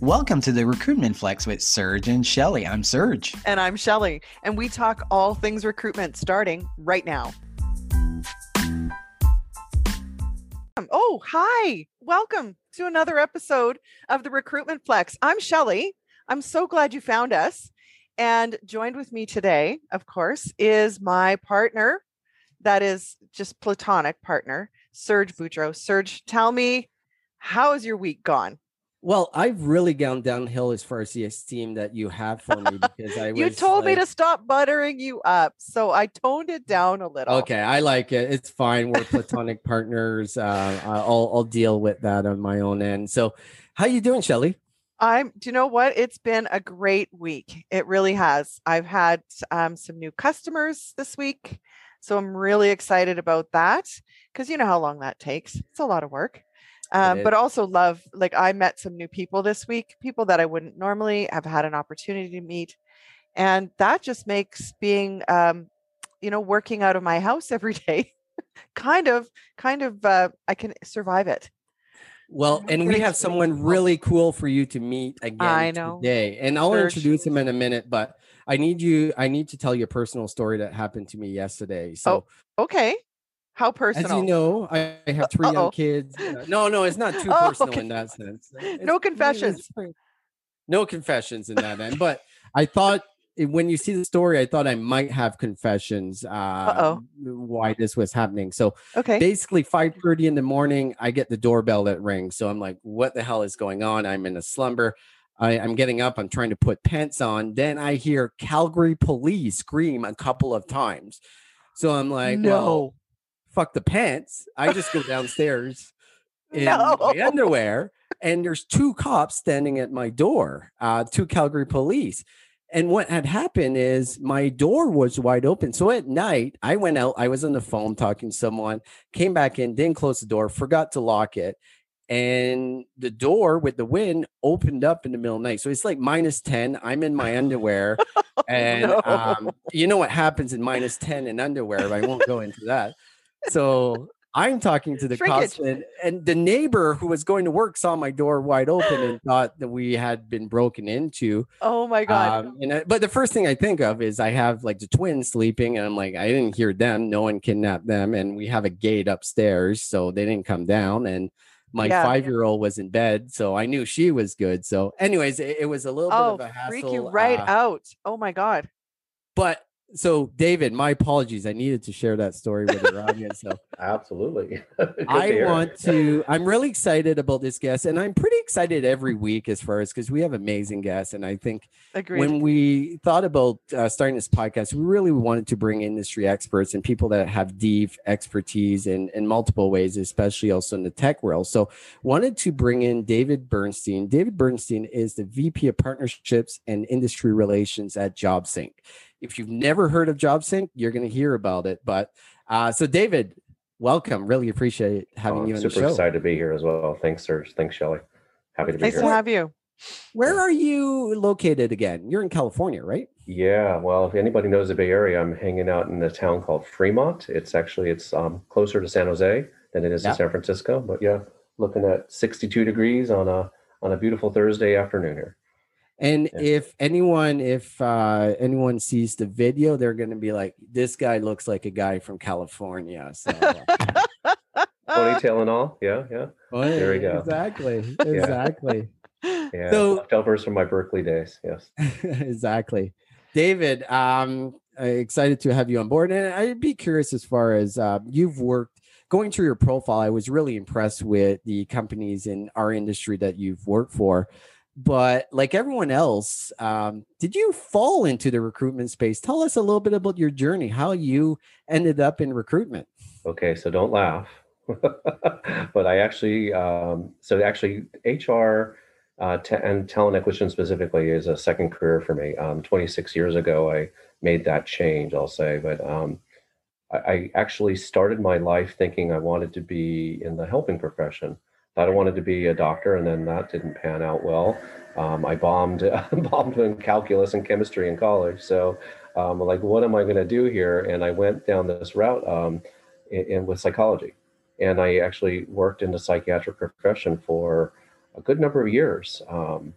Welcome to the Recruitment Flex with Serge and Shelly. I'm Serge. And I'm Shelly. And we talk all things recruitment starting right now. Um, oh, hi. Welcome to another episode of the Recruitment Flex. I'm Shelly. I'm so glad you found us. And joined with me today, of course, is my partner, that is just platonic partner, Serge Boudreau. Serge, tell me, how has your week gone? Well, I've really gone downhill as far as the esteem that you have for me because I you told like, me to stop buttering you up, so I toned it down a little. Okay, I like it. It's fine. We're platonic partners. Uh, I'll I'll deal with that on my own end. So, how you doing, Shelly? I'm. Do you know what? It's been a great week. It really has. I've had um, some new customers this week, so I'm really excited about that because you know how long that takes. It's a lot of work um, but also love like i met some new people this week people that i wouldn't normally have had an opportunity to meet and that just makes being um, you know working out of my house every day kind of kind of uh, i can survive it well, and we have someone really cool for you to meet again I know. today. And I'll Search. introduce him in a minute, but I need you I need to tell you a personal story that happened to me yesterday. So oh, okay. How personal? As you know, I, have 3 Uh-oh. young kids. Uh, no, no, it's not too oh, personal okay. in that sense. It's, no confessions. No confessions in that end. But I thought when you see the story, I thought I might have confessions. Uh, why this was happening? So, okay. Basically, five thirty in the morning, I get the doorbell that rings. So I'm like, "What the hell is going on?" I'm in a slumber. I, am getting up. I'm trying to put pants on. Then I hear Calgary police scream a couple of times. So I'm like, no. Well, fuck the pants. I just go downstairs in no. my underwear, and there's two cops standing at my door, uh, two Calgary police. And what had happened is my door was wide open. So at night, I went out, I was on the phone talking to someone, came back in, didn't close the door, forgot to lock it. And the door with the wind opened up in the middle of the night. So it's like minus 10. I'm in my underwear. and no. um, you know what happens in minus 10 in underwear. I won't go into that so I'm talking to the and, and, the neighbor who was going to work saw my door wide open and thought that we had been broken into. Oh my god! Um, and I, but the first thing I think of is I have like the twins sleeping, and I'm like, I didn't hear them. No one kidnapped them, and we have a gate upstairs, so they didn't come down. And my yeah. five year old was in bed, so I knew she was good. So, anyways, it, it was a little oh, bit of a hassle. Freak you right uh, out! Oh my god! But so david my apologies. I needed to share that story with your audience so absolutely. I want to i'm really excited about this guest and i'm pretty excited every week as far as because we have amazing guests and i think Agreed. when we thought about uh, starting this podcast we really wanted to bring industry experts and people that have deep expertise in in multiple ways especially also in the tech world. So wanted to bring in david bernstein. David bernstein is the vp of partnerships and industry relations at JobSync if you've never heard of JobSync, you're going to hear about it. But uh, so, David, welcome. Really appreciate having oh, you on the show. Super excited to be here as well. Thanks, Serge. Thanks, Shelly. Happy to be nice here. Nice to have you. Where are you located again? You're in California, right? Yeah. Well, if anybody knows the Bay Area, I'm hanging out in a town called Fremont. It's actually it's um, closer to San Jose than it is yeah. to San Francisco. But yeah, looking at 62 degrees on a on a beautiful Thursday afternoon here. And yeah. if anyone, if uh, anyone sees the video, they're going to be like, "This guy looks like a guy from California." So, ponytail and all, yeah, yeah. There we go. Exactly, exactly. yeah, so leftovers from my Berkeley days. Yes, exactly. David, um, excited to have you on board, and I'd be curious as far as uh, you've worked. Going through your profile, I was really impressed with the companies in our industry that you've worked for but like everyone else, um, did you fall into the recruitment space? Tell us a little bit about your journey, how you ended up in recruitment. Okay, so don't laugh. but I actually, um, so actually, HR uh, t- and talent acquisition specifically is a second career for me. Um, 26 years ago, I made that change, I'll say. But um, I, I actually started my life thinking I wanted to be in the helping profession thought I wanted to be a doctor, and then that didn't pan out well. Um, I bombed bombed in calculus and chemistry in college. So, um, like, what am I going to do here? And I went down this route um, in, in, with psychology, and I actually worked in the psychiatric profession for a good number of years. Um,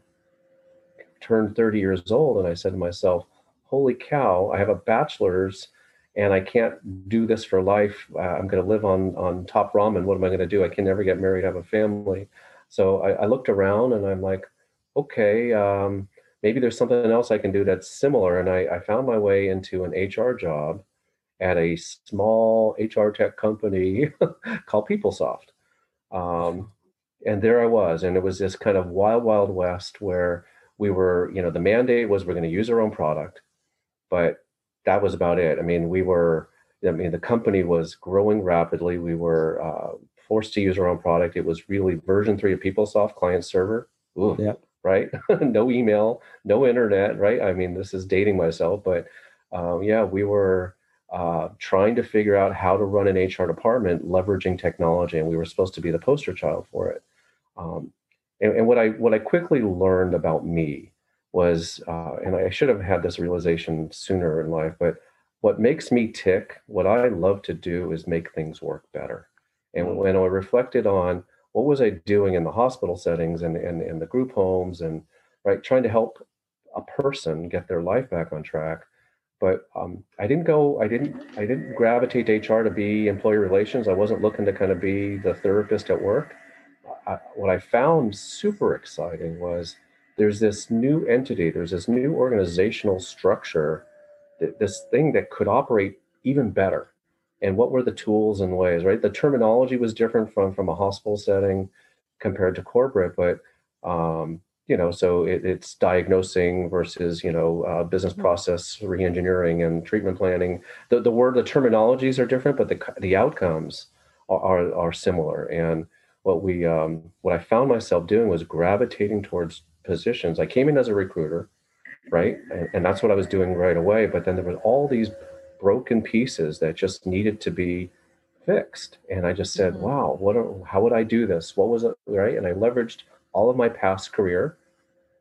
turned 30 years old and I said to myself, holy cow, I have a bachelor's and I can't do this for life. Uh, I'm going to live on, on top ramen. What am I going to do? I can never get married, have a family. So I, I looked around and I'm like, okay, um, maybe there's something else I can do that's similar. And I, I found my way into an HR job at a small HR tech company called PeopleSoft. Um, and there I was, and it was this kind of wild, wild west where we were, you know, the mandate was we're going to use our own product, but that was about it. I mean, we were, I mean, the company was growing rapidly. We were uh, forced to use our own product. It was really version three of PeopleSoft client server. Ooh, yep. Right? no email, no internet, right? I mean, this is dating myself, but um, yeah, we were uh, trying to figure out how to run an HR department leveraging technology, and we were supposed to be the poster child for it. Um, and, and, what I what I quickly learned about me was, uh, and I should have had this realization sooner in life, but what makes me tick, what I love to do, is make things work better. And mm-hmm. when I reflected on what was I doing in the hospital settings and and, and the group homes and right trying to help a person get their life back on track but um, I didn't go. I didn't. I didn't gravitate to HR to be employee relations. I wasn't looking to kind of be the therapist at work. I, what I found super exciting was there's this new entity. There's this new organizational structure. This thing that could operate even better. And what were the tools and ways? Right. The terminology was different from from a hospital setting compared to corporate, but um, you know, so it, it's diagnosing versus, you know, uh, business mm-hmm. process reengineering and treatment planning. The, the word, the terminologies are different, but the, the outcomes are, are, are similar. And what we, um, what I found myself doing was gravitating towards positions. I came in as a recruiter, right? And, and that's what I was doing right away. But then there was all these broken pieces that just needed to be fixed. And I just said, mm-hmm. wow, what, are, how would I do this? What was it? Right. And I leveraged all of my past career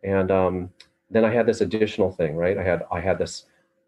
and um, then I had this additional thing, right? I had I had this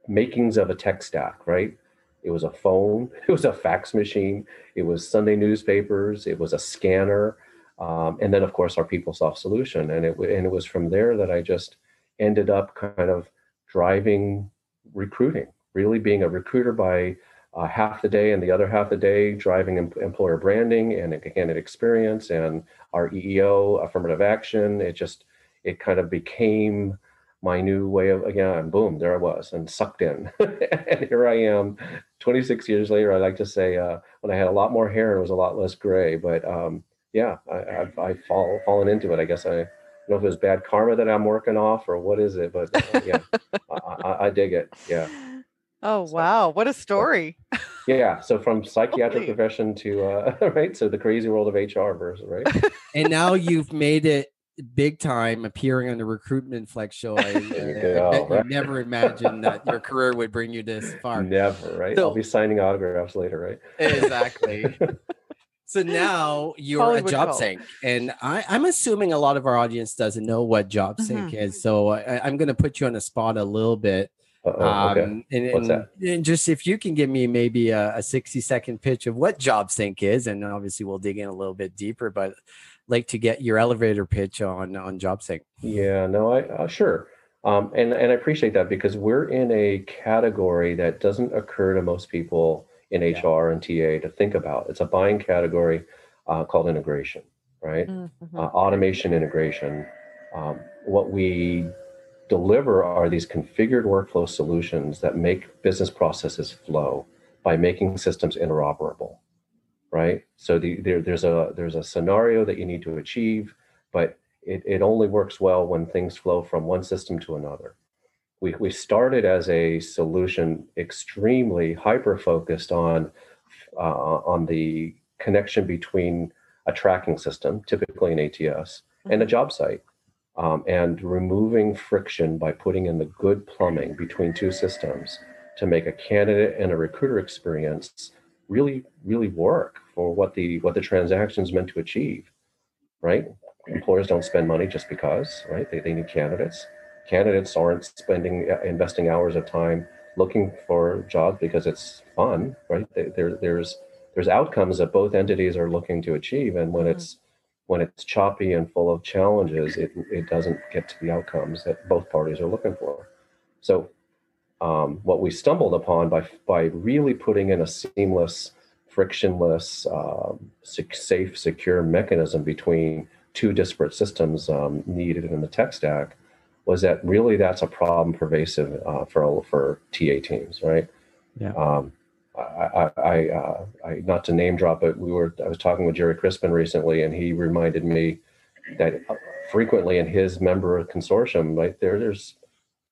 makings of a tech stack, right? It was a phone, it was a fax machine, it was Sunday newspapers, it was a scanner, um, and then of course our PeopleSoft solution. And it and it was from there that I just ended up kind of driving recruiting, really being a recruiter by uh, half the day and the other half the day driving em- employer branding and candidate experience and our EEO affirmative action. It just it kind of became my new way of again boom there i was and sucked in and here i am 26 years later i like to say uh, when i had a lot more hair and it was a lot less gray but um, yeah I, have I've fall, fallen into it i guess i don't know if it was bad karma that i'm working off or what is it but uh, yeah I, I, I, dig it yeah oh so, wow what a story yeah so from psychiatric profession to uh, right so the crazy world of hr versus right and now you've made it big time appearing on the recruitment flex show. I, I, right? never imagined that your career would bring you this far. Never, right? So, I'll be signing autographs later, right? Exactly. So now you're Hollywood a JobSync, and I, am assuming a lot of our audience doesn't know what JobSync mm-hmm. is. So I, am going to put you on the spot a little bit. Uh-oh, um, okay. and, What's and, that? and just if you can give me maybe a, a 60 second pitch of what JobSync is, and obviously we'll dig in a little bit deeper, but like to get your elevator pitch on on job JobSync. Yeah, no, I uh, sure. Um, and and I appreciate that because we're in a category that doesn't occur to most people in yeah. HR and TA to think about. It's a buying category uh, called integration, right? Mm-hmm. Uh, automation integration. Um, what we deliver are these configured workflow solutions that make business processes flow by making systems interoperable right? So the, there, there's a there's a scenario that you need to achieve, but it, it only works well when things flow from one system to another. We, we started as a solution extremely hyper focused on uh, on the connection between a tracking system, typically an ATS, and a mm-hmm. job site, um, and removing friction by putting in the good plumbing between two systems to make a candidate and a recruiter experience really really work for what the what the transaction is meant to achieve right? Employers don't spend money just because right? They, they need candidates candidates aren't spending uh, investing hours of time looking for jobs because it's fun right there there's there's outcomes that both entities are looking to achieve and when mm-hmm. it's when it's choppy and full of challenges, it, it doesn't get to the outcomes that both parties are looking for. So, um, what we stumbled upon by by really putting in a seamless, frictionless, um, safe, secure mechanism between two disparate systems um, needed in the tech stack was that really that's a problem pervasive uh, for for TA teams, right? Yeah. Um, I, I, uh, I, not to name drop, but we were, I was talking with Gerry Crispin recently, and he reminded me that frequently in his member consortium, right there, there's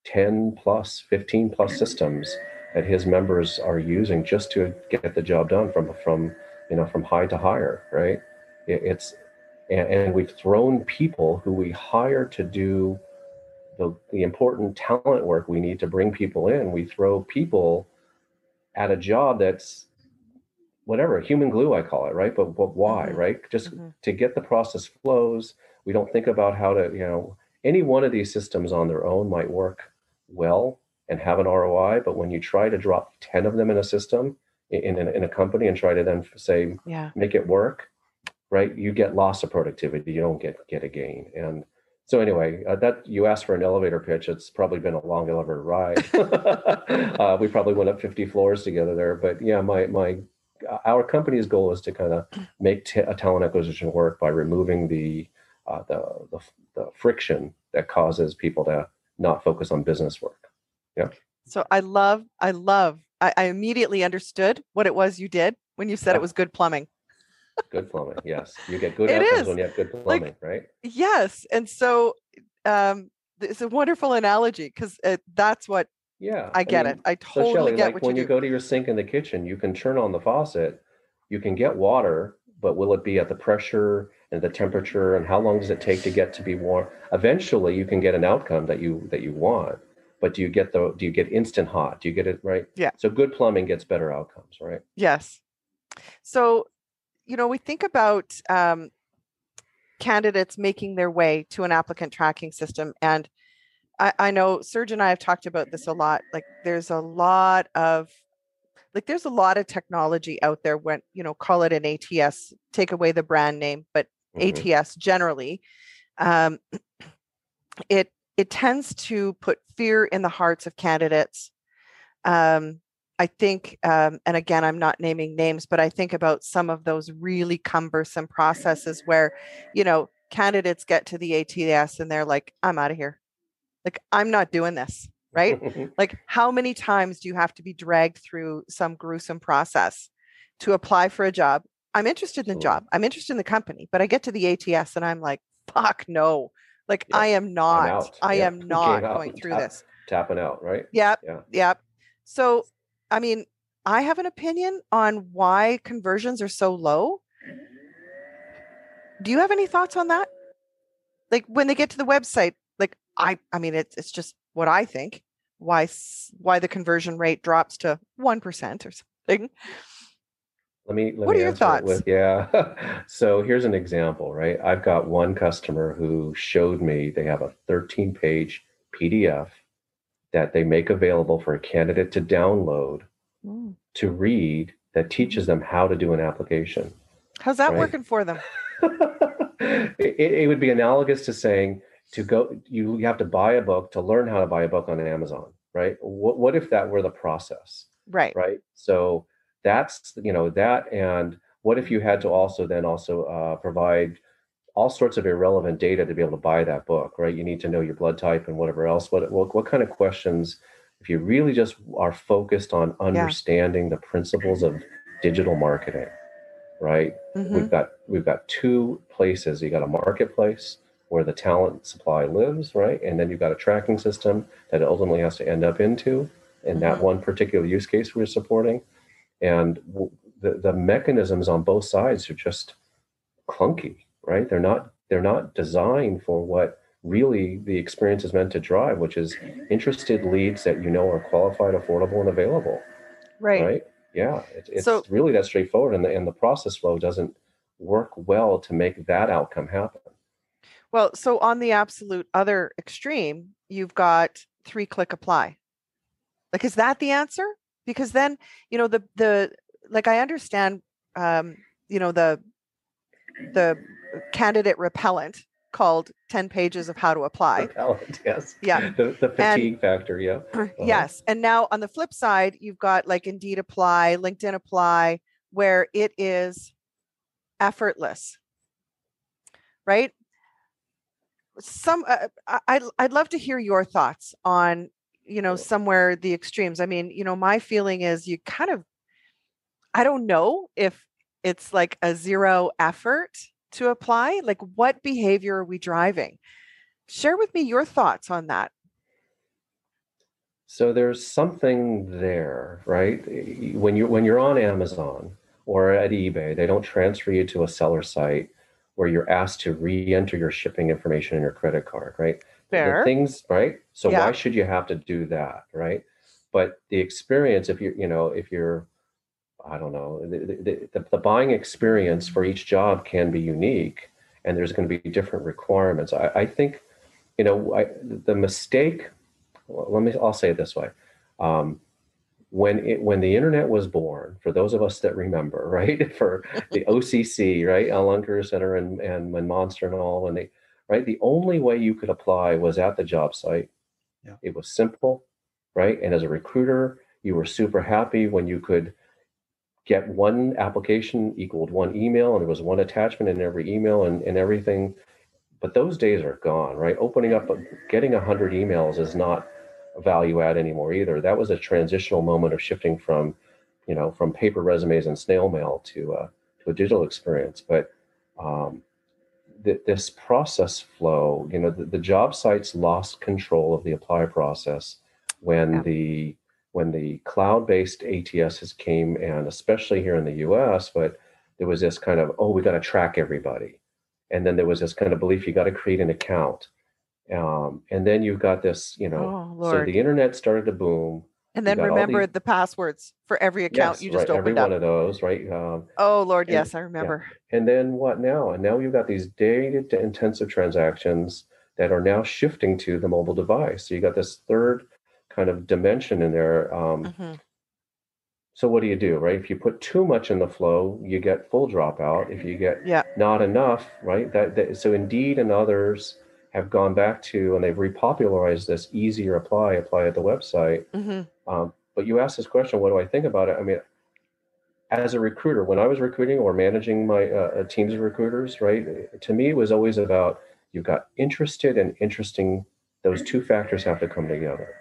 10 plus, 15 plus systems that his members are using just to get the job done from, from, you know, from high to higher, right? It, it's, and, and we've thrown people who we hire to do the, the important talent work we need to bring people in. We throw people at a job that's whatever human glue i call it right but, but why mm-hmm. right just mm-hmm. to get the process flows we don't think about how to you know any one of these systems on their own might work well and have an roi but when you try to drop 10 of them in a system in, in, in a company and try to then say yeah. make it work right you get loss of productivity you don't get get a gain and so anyway, uh, that you asked for an elevator pitch. It's probably been a long elevator ride. uh, we probably went up 50 floors together there. But yeah, my my our company's goal is to kind of make t- a talent acquisition work by removing the, uh, the, the the friction that causes people to not focus on business work. Yeah. So I love, I love, I, I immediately understood what it was you did when you said yeah. it was good plumbing good plumbing. Yes, you get good it outcomes is. when you have good plumbing, like, right? Yes, and so um, it's a wonderful analogy because that's what. Yeah, I get I mean, it. I totally so Shelly, get like what when you, you go to your sink in the kitchen, you can turn on the faucet, you can get water, but will it be at the pressure and the temperature and how long does it take to get to be warm? Eventually, you can get an outcome that you that you want, but do you get the do you get instant hot? Do you get it right? Yeah. So good plumbing gets better outcomes, right? Yes. So you know, we think about um, candidates making their way to an applicant tracking system. And I, I know Serge and I have talked about this a lot. Like there's a lot of like there's a lot of technology out there when you know call it an ats take away the brand name but mm-hmm. ats generally um, it it tends to put fear in the hearts of candidates um, I think, um, and again, I'm not naming names, but I think about some of those really cumbersome processes where, you know, candidates get to the ATS and they're like, I'm out of here. Like, I'm not doing this. Right. like, how many times do you have to be dragged through some gruesome process to apply for a job? I'm interested in the job. I'm interested in the company, but I get to the ATS and I'm like, fuck no. Like, yeah. I am not, I yeah. am not going through tap, this. Tapping out, right? Yep. Yeah. Yep. So I mean, I have an opinion on why conversions are so low. Do you have any thoughts on that? Like when they get to the website, like I I mean it's it's just what I think why why the conversion rate drops to 1% or something. Let me let what me are your thoughts? With, yeah. so here's an example, right? I've got one customer who showed me they have a 13 page PDF that they make available for a candidate to download mm. to read that teaches them how to do an application. How's that right? working for them? it, it, would be analogous to saying to go you, you have to buy a book to learn how to buy a book on Amazon, right? What, what if that were the process? Right. Right. So that's you know that and what if you had to also then also uh, provide all sorts of irrelevant data to be able to buy that book, right? You need to know your blood type and whatever else. What what, what kind of questions, if you really just are focused on understanding yeah. the principles of digital marketing, right? Mm-hmm. We've got we've got two places. You got a marketplace where the talent supply lives, right? And then you've got a tracking system that ultimately has to end up into in mm-hmm. that one particular use case we're supporting. And the, the mechanisms on both sides are just clunky right? They're not they're not designed for what really the experience is meant to drive, which is interested leads that you know are qualified, affordable, and available. Right. Right. Yeah. It, it's so, really that straightforward, and the and the process flow doesn't work well to make that outcome happen. Well, so on the absolute other extreme, you've got three click apply. Like, is that the answer? Because then, you know, the the like I understand um, you know, the the candidate repellent called 10 pages of how to apply. Repellent, yes. Yeah. The, the fatigue and, factor, yeah. Uh-huh. Yes. And now on the flip side, you've got like Indeed apply, LinkedIn apply, where it is effortless. Right? Some uh, I I'd love to hear your thoughts on, you know, somewhere the extremes. I mean, you know, my feeling is you kind of I don't know if it's like a zero effort to apply? Like, what behavior are we driving? Share with me your thoughts on that. So there's something there, right? When you when you're on Amazon or at eBay, they don't transfer you to a seller site where you're asked to re-enter your shipping information and your credit card, right? Fair. The things, right? So yeah. why should you have to do that, right? But the experience, if you're you know, if you're I don't know, the, the, the, buying experience for each job can be unique and there's going to be different requirements. I, I think, you know, I, the mistake, let me, I'll say it this way. Um, when it, when the internet was born, for those of us that remember, right, for the OCC, right, Online Career Center and, and, and Monster and all, and they, right, the only way you could apply was at the job site. Yeah. It was simple, right? And as a recruiter, you were super happy when you could get one application equaled one email and there was one attachment in every email and, and everything. But those days are gone right? Opening up getting 100 emails is not a value add anymore either. That was a transitional moment of shifting from you know from paper resumes and snail mail to uh, to a digital experience. But um, th- this process flow you know the, the, job sites lost control of the apply process when yeah. the when the cloud-based ATSs came, and especially here in the U.S., but there was this kind of, oh, we got to track everybody, and then there was this kind of belief you got to create an account, um, and then you've got this, you know, oh, so the internet started to boom. And then remember these... the passwords for every account yes, you just right, opened every up. one of those, right? Um, oh Lord, and, yes, I remember. Yeah. And then what now? And now you've got these data-intensive transactions that are now shifting to the mobile device. So you got this third kind of dimension in there. Um, mm-hmm. So what do you do, right? If you put too much in the flow, you get full dropout. If you get yeah. not enough, right? That, that so Indeed and others have gone back to and they've repopularized this easier apply, apply at the website. Mm-hmm. Um, but you asked this question, what do I think about it? I mean, as a recruiter, when I was recruiting or managing my uh, teams of recruiters, right? To me, it was always about you've got interested and interesting. Those two factors have to come together.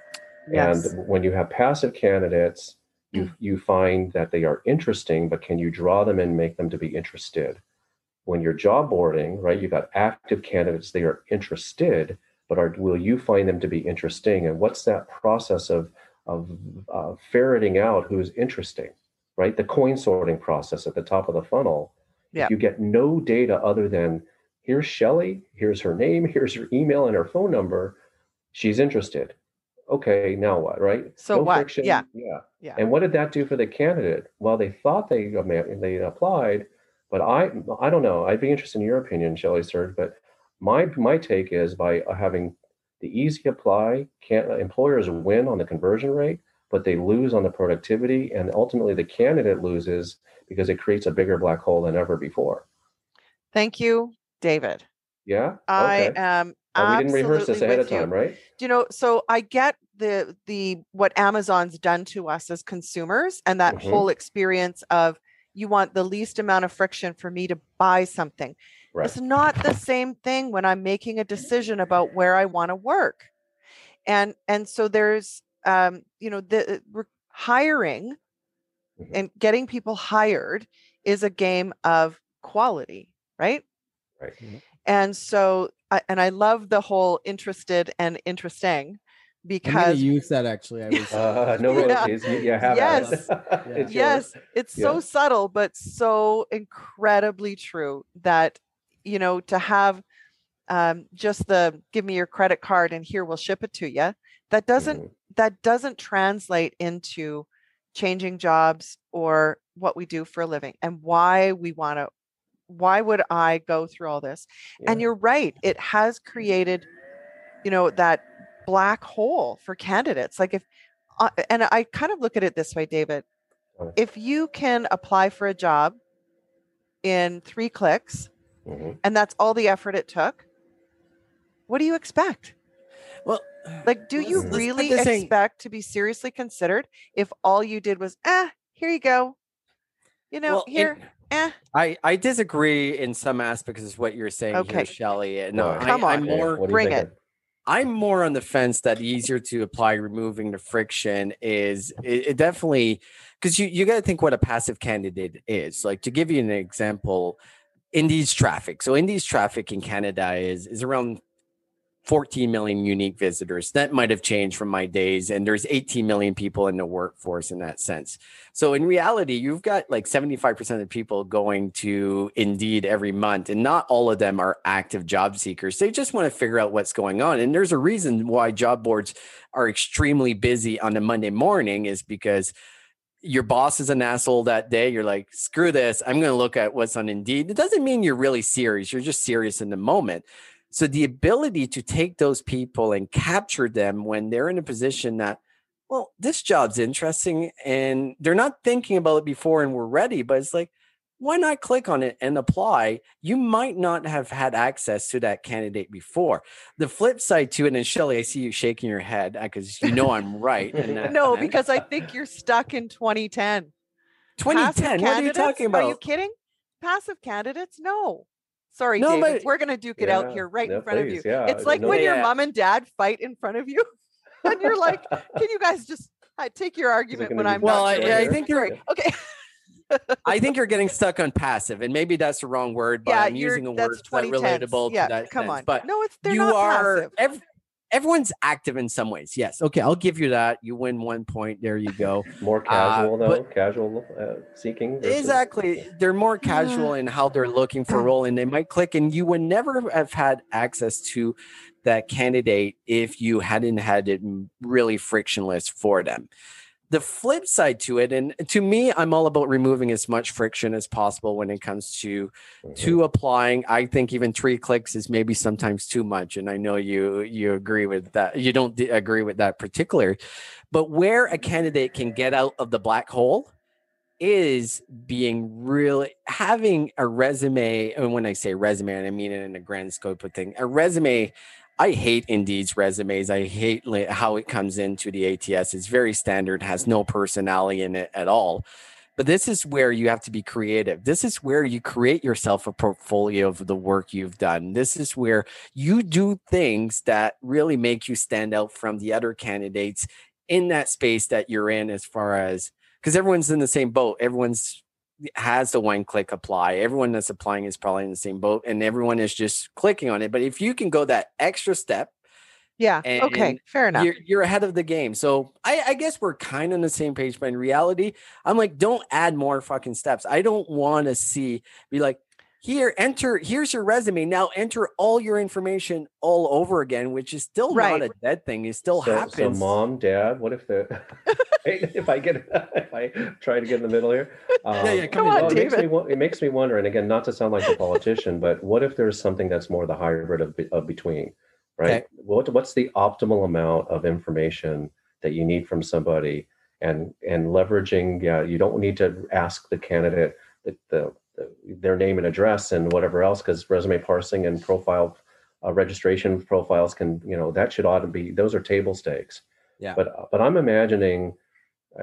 Yes. And when you have passive candidates, you, mm. you find that they are interesting, but can you draw them and make them to be interested? When you're job boarding, right, you've got active candidates, they are interested, but are, will you find them to be interesting? And what's that process of, of uh, ferreting out who's interesting, right? The coin sorting process at the top of the funnel. Yeah. You get no data other than here's Shelly, here's her name, here's her email and her phone number, she's interested okay, now what, right? So no what? Friction, yeah. Yeah. Yeah. And what did that do for the candidate? Well, they thought they they applied, but I I don't know. I'd be interested in your opinion, Shelly Serge, but my my take is by uh, having the easy apply, can employers win on the conversion rate, but they lose on the productivity, and ultimately the candidate loses because it creates a bigger black hole than ever before. Thank you, David. Yeah. Okay. I am Oh, we didn't rehearse this ahead of time, you. right? You know, so I get the the what Amazon's done to us as consumers and that mm-hmm. whole experience of you want the least amount of friction for me to buy something. Right. It's not the same thing when I'm making a decision about where I want to work. And and so there's um, you know, the hiring mm-hmm. and getting people hired is a game of quality, right? Right. Mm-hmm. And so I, and I love the whole interested and interesting because use that actually. I was uh, no royalties. Yeah, yeah have yes, it. it's yes, it's yeah. so subtle but so incredibly true that you know to have um, just the give me your credit card and here we'll ship it to you. That doesn't mm-hmm. that doesn't translate into changing jobs or what we do for a living and why we want to why would I go through all this? Yeah. And you're right, it has created, you know, that black hole for candidates. Like if, uh, and I kind of look at it this way, David. If you can apply for a job in three clicks mm-hmm. and that's all the effort it took, what do you expect? Well, like, do you really expect to be seriously considered if all you did was, ah, here you go? You know, well, here. Eh. I, I disagree in some aspects of what you're saying okay. here, Shelly. No, come I, on, I'm more, bring it. I'm more on the fence that easier to apply removing the friction is it, it definitely because you, you got to think what a passive candidate is. Like to give you an example, Indeed's traffic. So Indeed's traffic in Canada is is around 14 million unique visitors. That might have changed from my days. And there's 18 million people in the workforce in that sense. So in reality, you've got like 75% of people going to Indeed every month, and not all of them are active job seekers. They just want to figure out what's going on. And there's a reason why job boards are extremely busy on a Monday morning is because your boss is an asshole that day. You're like, screw this. I'm going to look at what's on Indeed. It doesn't mean you're really serious. You're just serious in the moment. So the ability to take those people and capture them when they're in a position that, well, this job's interesting and they're not thinking about it before and we're ready, but it's like, why not click on it and apply? You might not have had access to that candidate before. The flip side to it, and Shelly, I see you shaking your head because uh, you know I'm right. no, because I think you're stuck in 2010. 2010? What are you talking about? Are you kidding? Passive candidates? No. Sorry, no, David, but, we're gonna duke it yeah, out here right in front please, of you. Yeah, it's like no, when yeah. your mom and dad fight in front of you, and you're like, "Can you guys just uh, take your argument when I'm?" Well, I, I, think you're right. okay. I think you're getting stuck on passive, and maybe that's the wrong word, but yeah, I'm using a word that's relatable yeah, to that. Come sense. on, but no, it's you are everyone's active in some ways. Yes. Okay. I'll give you that. You win one point. There you go. More casual, uh, though. Casual uh, seeking. Versus... Exactly. They're more casual in how they're looking for a role, and they might click. And you would never have had access to that candidate if you hadn't had it really frictionless for them the flip side to it and to me i'm all about removing as much friction as possible when it comes to mm-hmm. to applying i think even three clicks is maybe sometimes too much and i know you you agree with that you don't agree with that particular but where a candidate can get out of the black hole is being really having a resume and when i say resume i mean it in a grand scope of thing a resume I hate Indeed's resumes. I hate how it comes into the ATS. It's very standard, has no personality in it at all. But this is where you have to be creative. This is where you create yourself a portfolio of the work you've done. This is where you do things that really make you stand out from the other candidates in that space that you're in, as far as because everyone's in the same boat. Everyone's has the one click apply. Everyone that's applying is probably in the same boat and everyone is just clicking on it. But if you can go that extra step, yeah. And, okay. Fair enough. You're, you're, ahead of the game. So I, I guess we're kind of on the same page, but in reality, I'm like, don't add more fucking steps. I don't want to see be like, here enter here's your resume now enter all your information all over again which is still right. not a dead thing it still so, happens so mom dad what if the if i get if i try to get in the middle here um, yeah, yeah, come, come on, well, it, makes me, it makes me wonder and again not to sound like a politician but what if there's something that's more the hybrid of, of between right? Okay. what, what's the optimal amount of information that you need from somebody? And and leveraging yeah you don't need to ask the candidate the, the their name and address and whatever else because resume parsing and profile uh, registration profiles can you know that should ought to be those are table stakes. Yeah. But but i'm imagining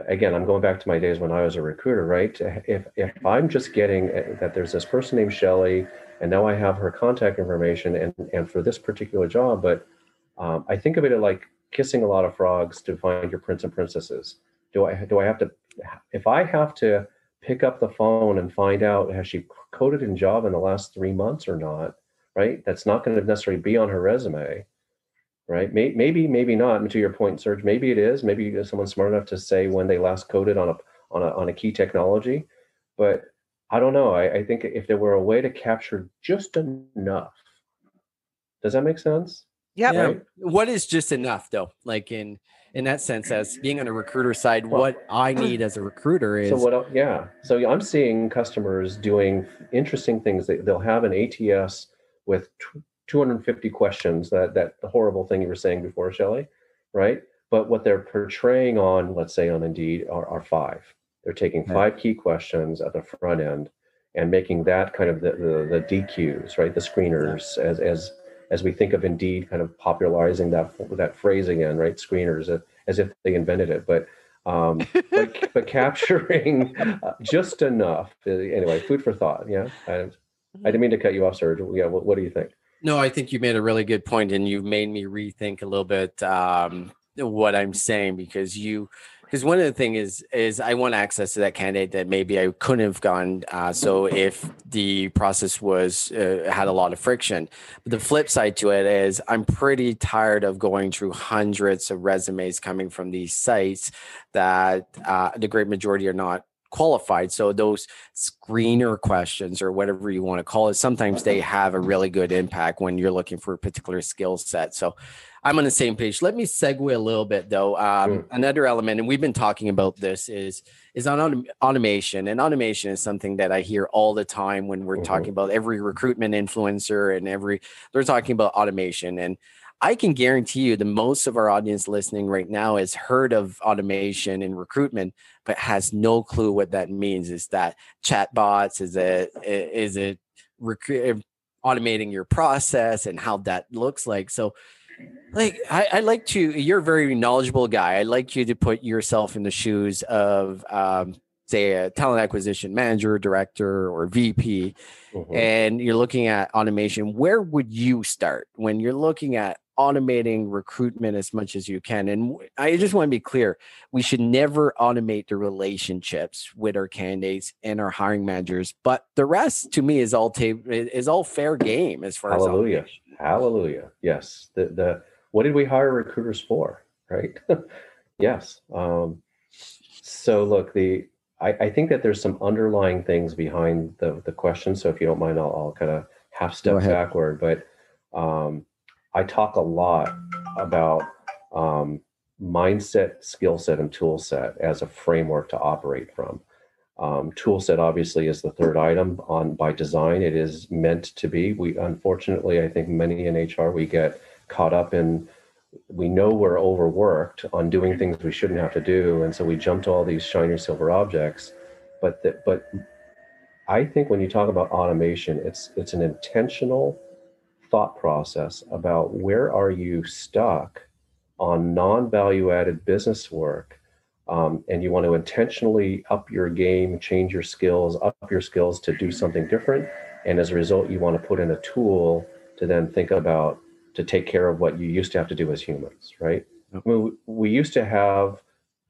again i'm going back to my days when i was a recruiter right? If if i'm just getting uh, that there's this person named shelly and now i have her contact information and and for this particular job but um, i think of it like kissing a lot of frogs to find your prince and princesses. Do i do i have to if i have to pick up the phone and find out has she coded in Java in the last three months or not, right? That's not going to necessarily be on her resume, right? Maybe, maybe not. And to your point, Serge, maybe it is. Maybe someone's smart enough to say when they last coded on a on a on a key technology, but I don't know. I, I think if there were a way to capture just enough, does that make sense? Yep. Yeah. Right? What is just enough though? Like in in that sense as being on a recruiter side well, what i need as a recruiter is so what yeah so i'm seeing customers doing interesting things they'll have an ats with 250 questions that that horrible thing you were saying before shelly right but what they're portraying on let's say on indeed are, are five they're taking five key questions at the front end and making that kind of the, the, the DQs, right? The screeners, as, as, as we think of Indeed kind of popularizing that, that phrase again, right? Screeners, uh, as if they invented it. But um, but, but capturing uh, just enough. Uh, anyway, food for thought. Yeah, I, I didn't mean to cut you off, Serge. Yeah, what, what, do you think? No, I think you made a really good point, and you've made me rethink a little bit um, what I'm saying because you because one of the thing is is I want access to that candidate that maybe I couldn't have gone. Uh, so if the process was uh, had a lot of friction, but the flip side to it is I'm pretty tired of going through hundreds of resumes coming from these sites that uh, the great majority are not qualified. So those screener questions or whatever you want to call it, sometimes they have a really good impact when you're looking for a particular skill set. So I'm on the same page. Let me segue a little bit though. Um, sure. Another element, and we've been talking about this, is is on autom- automation. And automation is something that I hear all the time when we're mm-hmm. talking about every recruitment influencer and every they're talking about automation. And I can guarantee you the most of our audience listening right now has heard of automation in recruitment, but has no clue what that means. Is that chatbots? Is it is it rec- automating your process and how that looks like? So like I, I like to you're a very knowledgeable guy i like you to put yourself in the shoes of um, say a talent acquisition manager director or vp mm-hmm. and you're looking at automation where would you start when you're looking at automating recruitment as much as you can and i just want to be clear we should never automate the relationships with our candidates and our hiring managers but the rest to me is all ta- is all fair game as far hallelujah as hallelujah. Hallelujah. yes. The the what did we hire recruiters for right? Yes um, so look the I, I, think that there's some underlying things behind the the question so if you don't mind i'll, I'll kind of half step backward but um, i talk a lot about um, mindset skill set and tool set as a framework to operate from. Um, tool set obviously is the third item on by design. It is meant to be. We unfortunately i think many in hr we get caught up in we know we're overworked on doing things we shouldn't have to do and so we jump to all these shiny silver objects. But that but i think when you talk about automation it's it's an intentional thought process about where are you stuck on non-value added business work um, and you want to intentionally up your game change your skills up your skills to do something different and as a result you want to put in a tool to then think about to take care of what you used to have to do as humans, right? I mean, we used to have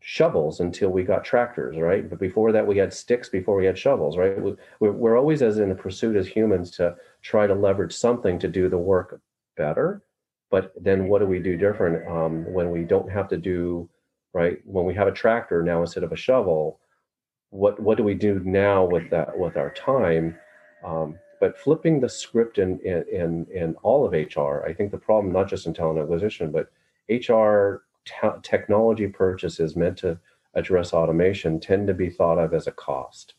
shovels until we got tractors, right? But before that, we had sticks before we had shovels, right? We're always as in a pursuit as humans to try to leverage something to do the work better. But then what do we do different um, when we don't have to do, right? When we have a tractor now instead of a shovel, what what do we do now with that with our time? Um, but flipping the script in, in, in, in, all of HR, I think the problem, not just in talent acquisition, but HR technology purchases meant to address automation tend to be thought of as a cost.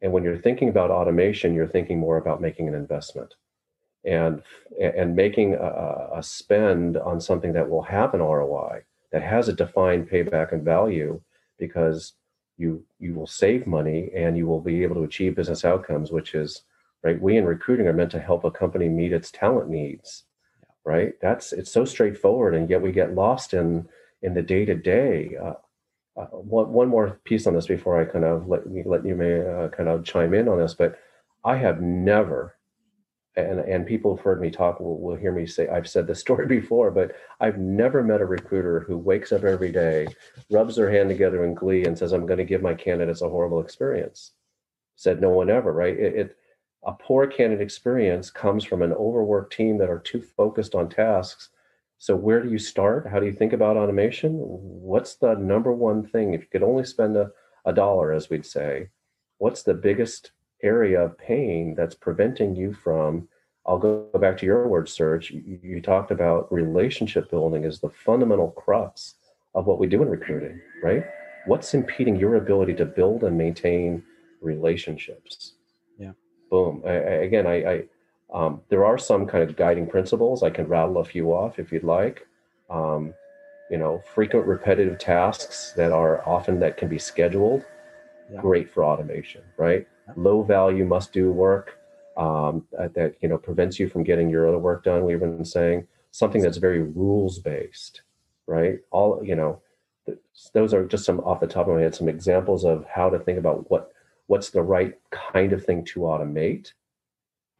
And when you're thinking about automation, you're thinking more about making an investment and, and making a, a spend on something that will have an ROI, that has a defined payback and value because you, you will save money and you will be able to achieve business outcomes, which is right? We in recruiting are meant to help a company meet its talent needs, right? That's it's so straightforward, and yet we get lost in in the day to day. One one more piece on this before I kind of let you let you may uh, kind of chime in on this, but I have never. And, and people have heard me talk will, will hear me say I've said this story before, but I've never met a recruiter who wakes up every day, rubs their hand together in glee, and says, "I'm going to give my candidates a horrible experience." Said no one ever, right? It, it a poor candidate experience comes from an overworked team that are too focused on tasks. So, where do you start? How do you think about automation? What's the number one thing? If you could only spend a, a dollar, as we'd say, what's the biggest area of pain that's preventing you from? I'll go back to your word Serge. You, you talked about relationship building as the fundamental crux of what we do in recruiting, right? What's impeding your ability to build and maintain relationships? Yeah. Boom. I, I, again, I, I um, there are some kind of guiding principles. I can rattle a few off if you'd like. Um, you know, frequent repetitive tasks that are often that can be scheduled. Yeah. Great for automation, right? low value must do work um, that you know prevents you from getting your other work done. We've been saying something that's very rules based, right? All you know, those are just some off the top of my head some examples of how to think about what what's the right kind of thing to automate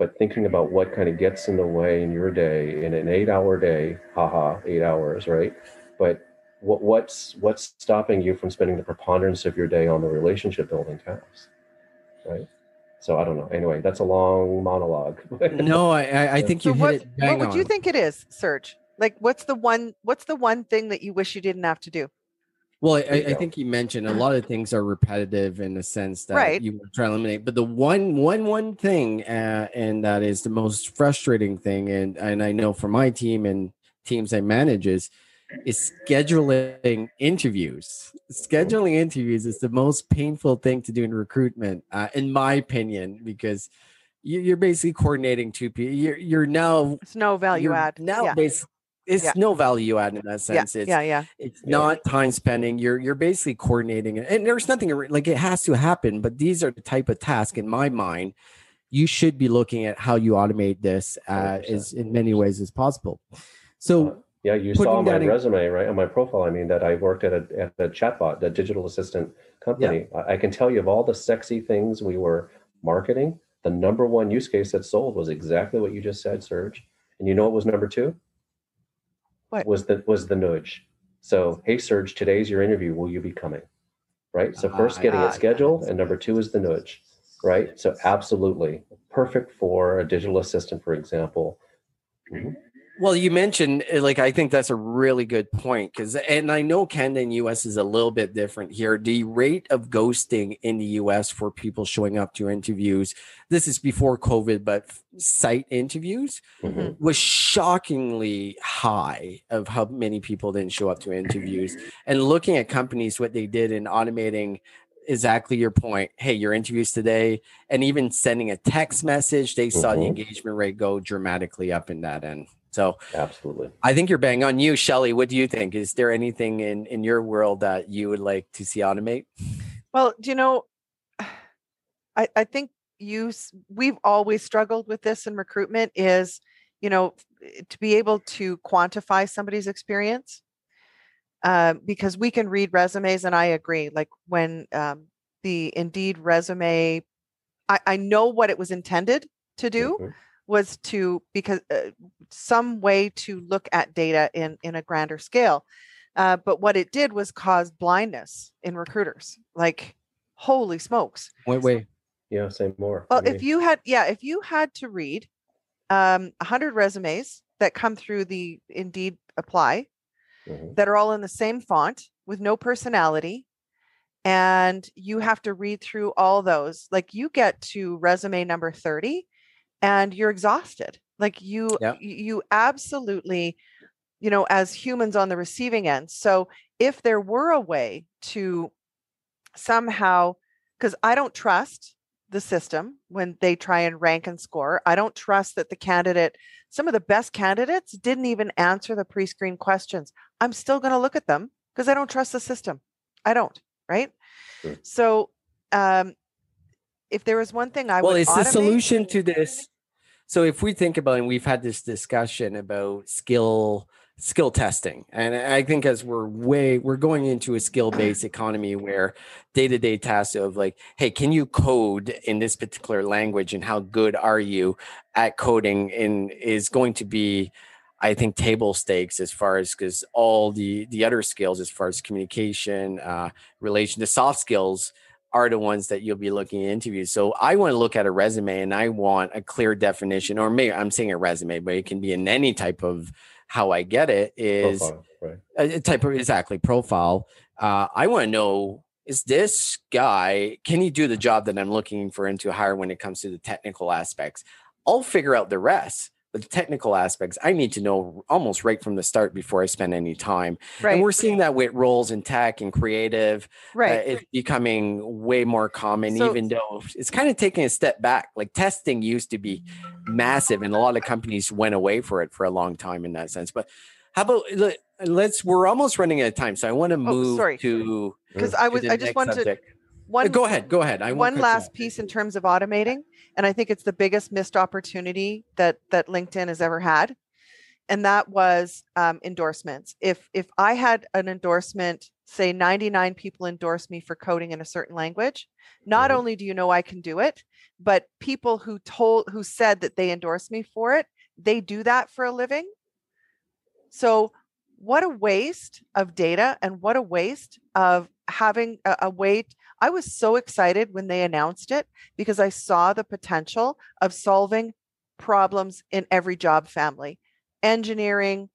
but thinking about what kind of gets in the way in your day in an eight hour day haha eight hours right? But what, what's what's stopping you from spending the preponderance of your day on the relationship building tasks right? So i don't know. Anyway that's a long monologue. No i i think you so hit what, it what would on. you think it is serge? Like what's the one what's the one thing that you wish you didn't have to do well, I, I, think you mentioned a lot of things are repetitive in the sense that right. you try to eliminate. But the one, one, one thing, uh, and that is the most frustrating thing, and and I know for my team and teams I manage is is scheduling interviews. Scheduling interviews is the most painful thing to do in recruitment, uh, in my opinion, because you're basically coordinating two people. You're you're now it's no value add now. Yeah. Basically, it's yeah. no value add in that sense. Yeah, it's, yeah, yeah. It's not time spending. You're you're basically coordinating it, and there's nothing like it has to happen. But these are the type of task in my mind. You should be looking at how you automate this uh, as in many ways as possible. So uh, yeah, you saw my in, resume right on my profile. I mean that I worked at a at a chatbot, the digital assistant company. Yeah. I, I can tell you of all the sexy things we were marketing. The number one use case that sold was exactly what you just said, Serge. And you know what was number two? What? was the was the nudge. So, hey Serge, today's your interview. Will you be coming? Right. So first getting it scheduled, and number two is the nudge. Right. So absolutely perfect for a digital assistant, for example. Mm-hmm. Well, you mentioned eh, like I think that's a really good point because, and I know Canada and US is a little bit different here. The rate of ghosting in the US for people showing up to interviews, this is before COVID, but site interviews mm-hmm. was shockingly high of how many people didn't show up to interviews. And looking at companies, what they did in automating exactly your point. Hey, your interviews today, and even sending a text message, they saw mm-hmm. the engagement rate go dramatically up in that end. So absolutely, I think you're bang on you, Shelly. What do you think? Is there anything in in your world that you would like to see automate? Well, do you know, I I think you we've always struggled with this in recruitment. Is you know to be able to quantify somebody's experience uh, because we can read resumes and i agree like when um, the indeed resume I, I know what it was intended to do mm-hmm was to because uh, some way to look at data in in a grander scale. Uh, but what it did was cause blindness in recruiters like holy smokes. Wait wait. Yeah say more. Well if you had yeah if you had to read um 100 resumes that come through the indeed apply mm-hmm. that are all in the same font with no personality and you have to read through all those like you get to resume number 30 and you're exhausted. Like you yeah. you absolutely you know as humans on the receiving end. So if there were a way to somehow because i don't trust the system when they try and rank and score. I don't trust that the candidate some of the best candidates didn't even answer the pre-screen questions. I'm still going to look at them because i don't trust the system. I don't right? Sure. so um if there was one thing i would well it's automate, the solution to this so if we think about and we've had this discussion about skill skill testing and i think as we're way we're going into a skill based economy where day-to-day tasks of like hey can you code in this particular language and how good are you at coding? in is going to be i think table stakes as far as because all the the other skills as far as communication uh relation to soft skills are the ones that you'll be looking at interviews. So I want to look at a resume and I want a clear definition, or maybe I'm saying a resume, but it can be in any type of how I get it is profile, right. a, type of exactly profile. Uh, I want to know is this guy can he do the job that I'm looking for him to hire when it comes to the technical aspects? I'll figure out the rest the technical aspects I need to know almost right from the start before I spend any time. Right. And we're seeing that with roles in tech and creative. Uh, right. Uh, it's becoming way more common, so, even though it's kind of taking a step back. Like testing used to be massive, and a lot of companies went away for it for a long time in that sense. But how about let's we're almost running out of time. So I want to oh, move oh, sorry. to because I was I just wanted subject. to one go ahead go ahead I one last piece in terms of automating and i think it's the biggest missed opportunity that that linkedin has ever had. And that was um, endorsements. If if i had an endorsement say 99 people endorse me for coding in a certain language not mm-hmm. only do you know i can do it but people who told who said that they endorsed me for it they do that for a living. So what a waste of data and what a waste of having a, a way i was so excited when they announced it because i saw the potential of solving problems in every job family engineering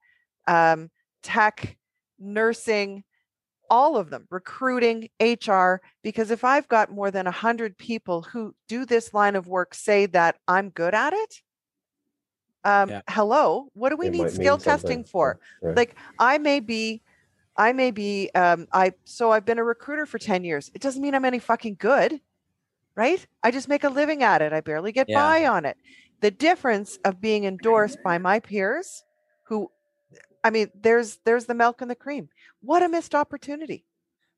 um, tech nursing all of them recruiting hr because if i've got more than 100 people who do this line of work say that i'm good at it um, yeah. hello what do we it need skill testing for right. like i may be i may be um, i so i've been a recruiter for 10 years it doesn't mean i'm any fucking good right i just make a living at it i barely get yeah. by on it the difference of being endorsed by my peers who I mean, there's there's the milk and the cream. What a missed opportunity.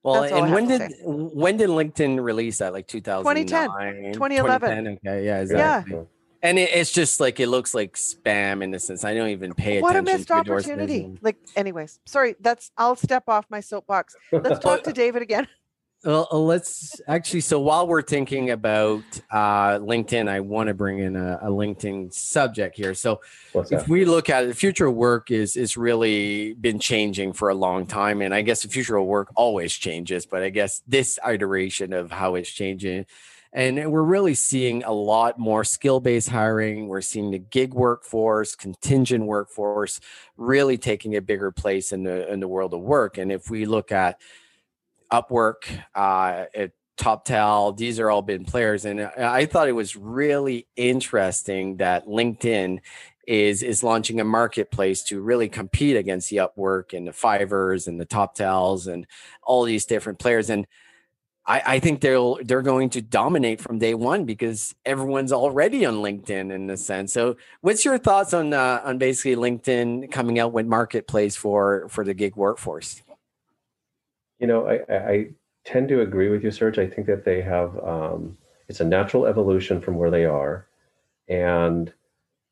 Well, and when did when did LinkedIn release that? Like 2010, 2011. 2010, okay, yeah, exactly. Yeah. And it, it's just like it looks like spam in a sense. I don't even pay what attention. What a missed opportunity! Like, anyways, sorry. That's I'll step off my soapbox. Let's talk to David again. Well, uh, let's actually. So while we're thinking about uh, LinkedIn, I want to bring in a, a LinkedIn subject here. So if we look at it, the future of work is is really been changing for a long time, and I guess the future of work always changes. But I guess this iteration of how it's changing, and we're really seeing a lot more skill based hiring. We're seeing the gig workforce, contingent workforce, really taking a bigger place in the in the world of work. And if we look at Upwork, uh, at TopTal, these are all been players, and I thought it was really interesting that LinkedIn is is launching a marketplace to really compete against the Upwork and the Fiverrs and the TopTals and all these different players. And I, I think they'll they're going to dominate from day one because everyone's already on LinkedIn in a sense. So, what's your thoughts on uh, on basically LinkedIn coming out with marketplace for for the gig workforce? You know, I, I tend to agree with you, Serge. I think that they have um, it's a natural evolution from where they are, and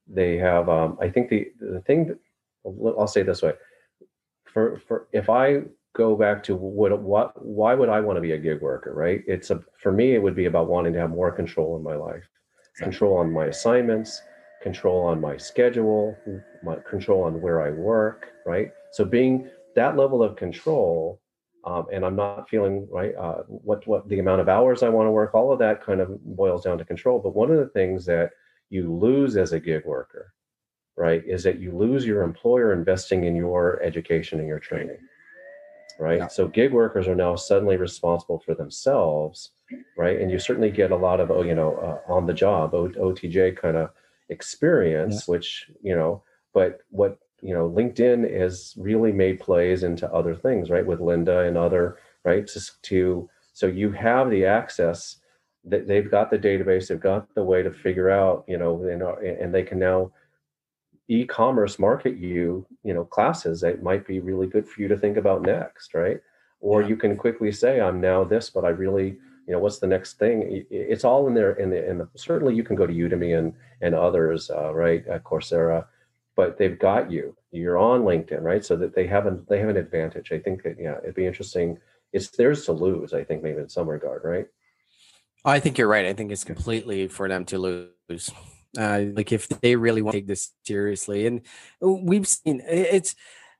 they have. Um, I think the the thing that, I'll say this way: for for if I go back to what what why would I want to be a gig worker, right? It's a for me it would be about wanting to have more control in my life, control on my assignments, control on my schedule, my control on where I work, right? So being that level of control um, and I'm not feeling right. Uh, what what the amount of hours I want to work, all of that kind of boils down to control. But one of the things that you lose as a gig worker, right, is that you lose your employer investing in your education and your training, right. Yeah. So gig workers are now suddenly responsible for themselves, right, and you certainly get a lot of oh, you know, uh, on the job o- OTJ kind of experience, yeah. which you know. But what you know linkedin has really made plays into other things right with Lynda and other right to, to so you have the access that they've got the database they've got the way to figure out you know and, and they can now e-commerce market you you know classes that might be really good for you to think about next right or yeah. you can quickly say i'm now this but i really you know what's the next thing it's all in there in the, in the certainly you can go to udemy and and others uh, right at coursera but they've got you. You're on LinkedIn, right? So that they have an they have an advantage. I think that yeah, it'd be interesting. It's theirs to lose. I think maybe in some regard, right? I think you're right. I think it's completely for them to lose. Uh, like if they really want to take this seriously, and we've seen it's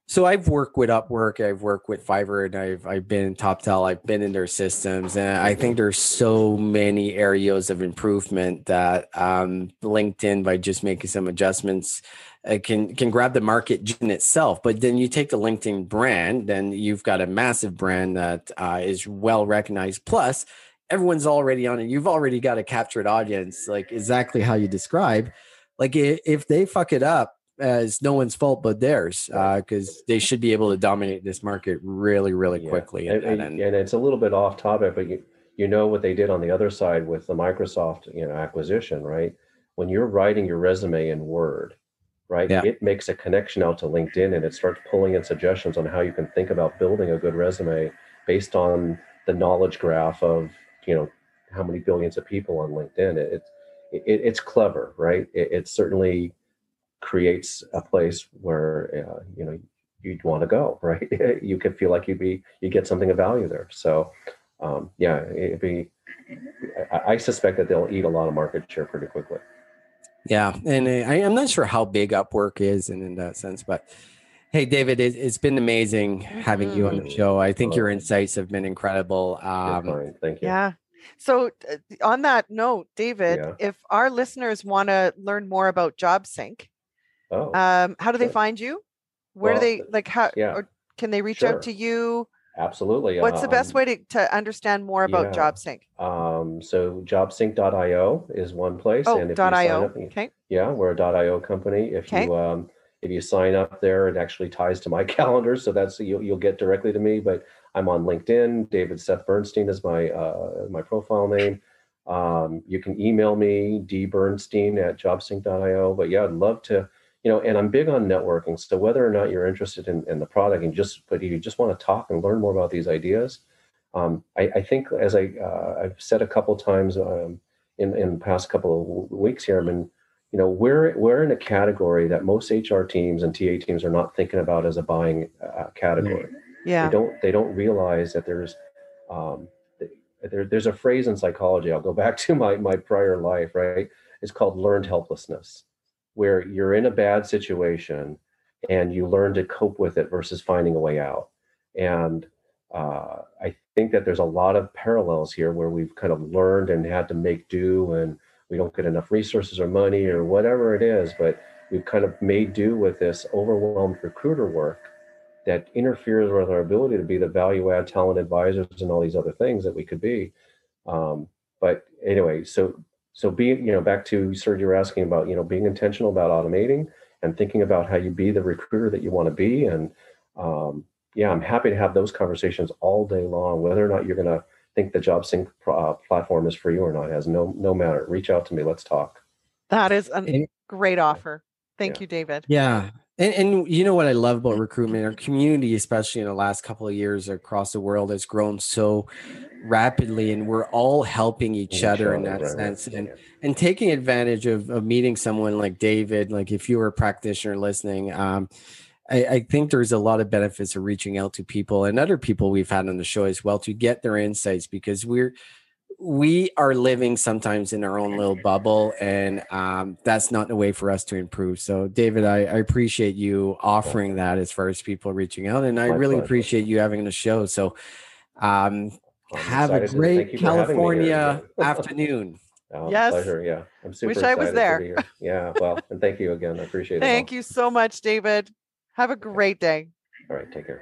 so I've worked with Upwork, I've worked with Fiverr, and I've I've been in TopTal, I've been in their systems, and I think there's so many areas of improvement that um, LinkedIn by just making some adjustments uh, can can grab the market in itself. But then you take the LinkedIn brand, then you've got a massive brand that uh, is well recognized. Plus, everyone's already on it. You've already got a captured audience, like exactly how you describe. Like if they fuck it up, as no one's fault but theirs because uh, they should be able to dominate this market really, really yeah. quickly. And, and, and, it's a little bit off topic, but you, you know what they did on the other side with the Microsoft you know acquisition, right? When you're writing your resume in Word, right, yeah. it makes a connection out to LinkedIn and it starts pulling in suggestions on how you can think about building a good resume based on the knowledge graph of you know how many billions of people on LinkedIn. It, it, it it's clever, right? It, it, certainly creates a place where uh, you know you'd want to go, right? you could feel like you'd be you get something of value there. So um, yeah, it'd be. I, I suspect that they'll eat a lot of market share pretty quickly. Yeah, and I, am not sure how big Upwork is, and in that sense, but hey, David, it, has been amazing having mm-hmm. you on the mm. show. I think your insights have been incredible. Um, Thank you. Yeah. So, uh, on that note, David, yeah. if our listeners want to learn more about JobSync, oh, um, how do sure. they find you? Where well, do they like? How yeah. or can they reach sure. out to you? Absolutely. What's the best um, way to, to understand more about yeah. JobSync? Um, so JobSync.io is one place. Oh, and if .io. Up, okay. Yeah, we're a .io company. If okay. you um, if you sign up there, it actually ties to my calendar, so that's you'll, you'll get directly to me. But I'm on LinkedIn. David Seth Bernstein is my uh, my profile name. Um, you can email me dbernstein at jobsync.io. But yeah, I'd love to you know, and I'm big on networking. So whether or not you're interested in, in the product and just, but you just want to talk and learn more about these ideas, um, I, I, think as I uh, I've said a couple times um, in in the past couple of weeks here, I mean, you know, we're we're in a category that most HR teams and TA teams are not thinking about as a buying uh, category. Yeah, they don't they don't realize that there's um, there, there's a phrase in psychology. I'll go back to my my prior life. Right, it's called learned helplessness where you're in a bad situation and you learn to cope with it versus finding a way out. And uh, I think that there's a lot of parallels here where we've kind of learned and had to make do, and we don't get enough resources or money or whatever it is, but we've kind of made do with this overwhelmed recruiter work that interferes with our ability to be the value add talent advisors and all these other things that we could be. Um, but anyway, so so being, you know, back to Serge, you were asking about, you know, being intentional about automating and thinking about how you be the recruiter that you want to be. And um, yeah, I'm happy to have those conversations all day long, whether or not you're going to think the JobSync uh, platform is for you or not. It has no no matter. Reach out to me. Let's talk. That is a great offer. Thank yeah. you, David. Yeah. And, and you know what I love about recruitment, our community, especially in the last couple of years across the world, has grown so rapidly, and we're all helping each other in that right, sense, and and taking advantage of, of meeting someone like David. Like if you were a practitioner listening, um, I, I, think there's a lot of benefits of reaching out to people and other people we've had on the show as well to get their insights because we're we are living sometimes in our own little bubble and um, that's not the way for us to improve so david I, I, appreciate you offering that as far as people reaching out and i really pleasure. appreciate you having the show so um, have a great california afternoon Oh, yes. Pleasure. Yeah. I'm super Wish I was there. Yeah. Well, and thank you again. I appreciate it. Thank you so much, David. Have a great day. All right. Take care.